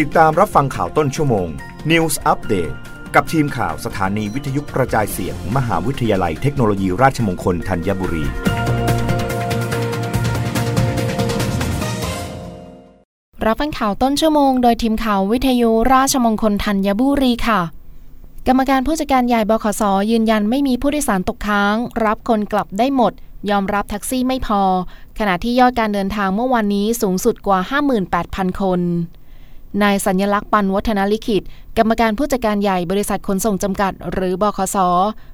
ติดตามรับฟังข่าวต้นชั่วโมง News Update กับทีมข่าวสถานีวิทยุกระจายเสียงมมหาวิทยาลัยเทคโนโลยีราชมงคลธัญบุรี รับฟังข่าวต้นชั่วโมงโดยทีมข่าววิทยุราชมงคลธัญบุรีค่ะ กรรมการผู้จัดการใหญ่บขสยืนยันไม่มีผู้โดยสารตกค้าง รับคนกลับได้หมด ยอมรับแท็กซี่ไม่พอ ขณะที่ยอดการเดินทางเมื่อวานนี้สูงสุดกว่า 58,000 คน นายสัญญลักษณ์ปันวัฒนลิขิต กรรมการผู้จัดการใหญ่บริษัทขนส่งจำกัด หรือบขส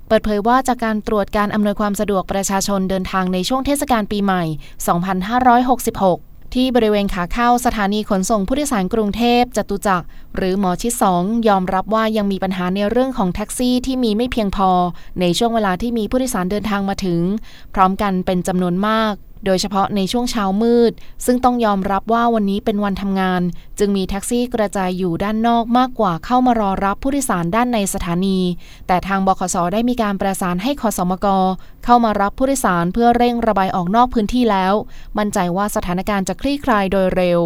เปิดเผยว่าจากการตรวจการอำนวยความสะดวกประชาชนเดินทางในช่วงเทศกาลปีใหม่ 2566ที่บริเวณขาเข้าสถานีขนส่งผู้โดยสารกรุงเทพจตุจักร หรือหมอชิด2ยอมรับว่ายังมีปัญหาในเรื่องของแท็กซี่ที่มีไม่เพียงพอ ในช่วงเวลาที่มีผู้โดยสารเดินทางมาถึง พร้อมกันเป็นจำนวนมาก โดยเฉพาะในช่วงเช้ามืด ซึ่งต้องยอมรับว่าวันนี้เป็นวันทำงาน จึงมีแท็กซี่กระจายอยู่ด้านนอกมากกว่าเข้ามารอรับผู้โดยสารด้านในสถานี แต่ทางบขสได้มีการประสานให้คอสมกเข้ามารับผู้โดยสารเพื่อเร่งระบายออกนอกพื้นที่แล้ว มั่นใจว่าสถานการณ์จะคลี่คลายโดยเร็ว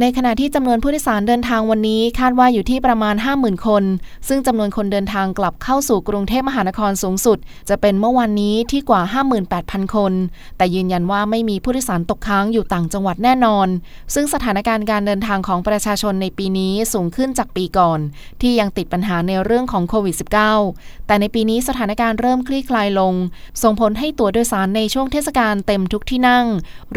ในขณะที่จำนวนผู้โดยสารเดินทางวันนี้คาดว่าอยู่ที่ประมาณ 50,000 คน ซึ่งจำนวนคนเดินทางกลับเข้าสู่กรุงเทพมหานครสูงสุด จะเป็นเมื่อวันนี้ที่กว่า 58,000 คน แต่ยืนยันว่าไม่มีผู้โดยสารตกค้างอยู่ต่างจังหวัดแน่นอน ซึ่งสถานการณ์การเดินทางของประชาชนในปีนี้สูงขึ้นจากปีก่อน ที่ยังติดปัญหาในเรื่องของโควิด -19 แต่ในปีนี้สถานการณ์เริ่มคลี่คลายลง ส่งผลให้ตั๋วโดยสารในช่วงเทศกาลเต็มทุกที่นั่ง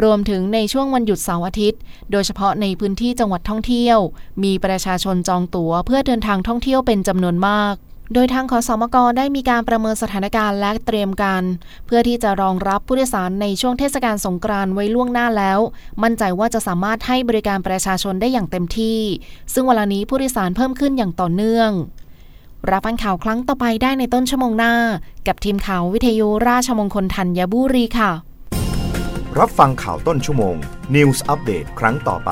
รวมถึงในช่วงวันหยุดเสาร์อาทิตย์ โดยเฉพาะในพื้นที่จังหวัดท่องเที่ยว มีประชาชนจองตั๋วเพื่อเดินทางท่องเที่ยวเป็นจำนวนมากโดยทางขอสมกได้มีการประเมินสถานการณ์และเตรียมการ เพื่อที่จะรองรับผู้โดยสารในช่วงเทศกาลสงกรานต์ไว้ล่วงหน้าแล้ว มั่นใจว่าจะสามารถให้บริการประชาชนได้อย่างเต็มที่ ซึ่งเวลานี้ผู้โดยสารเพิ่มขึ้นอย่างต่อเนื่อง รับฟังข่าวครั้งต่อไปได้ในต้นชั่วโมงหน้า กับทีมข่าววิทยุราชมงคลธัญบุรีค่ะ รับฟังข่าวต้นชั่วโมง News อัปเดตครั้งต่อไป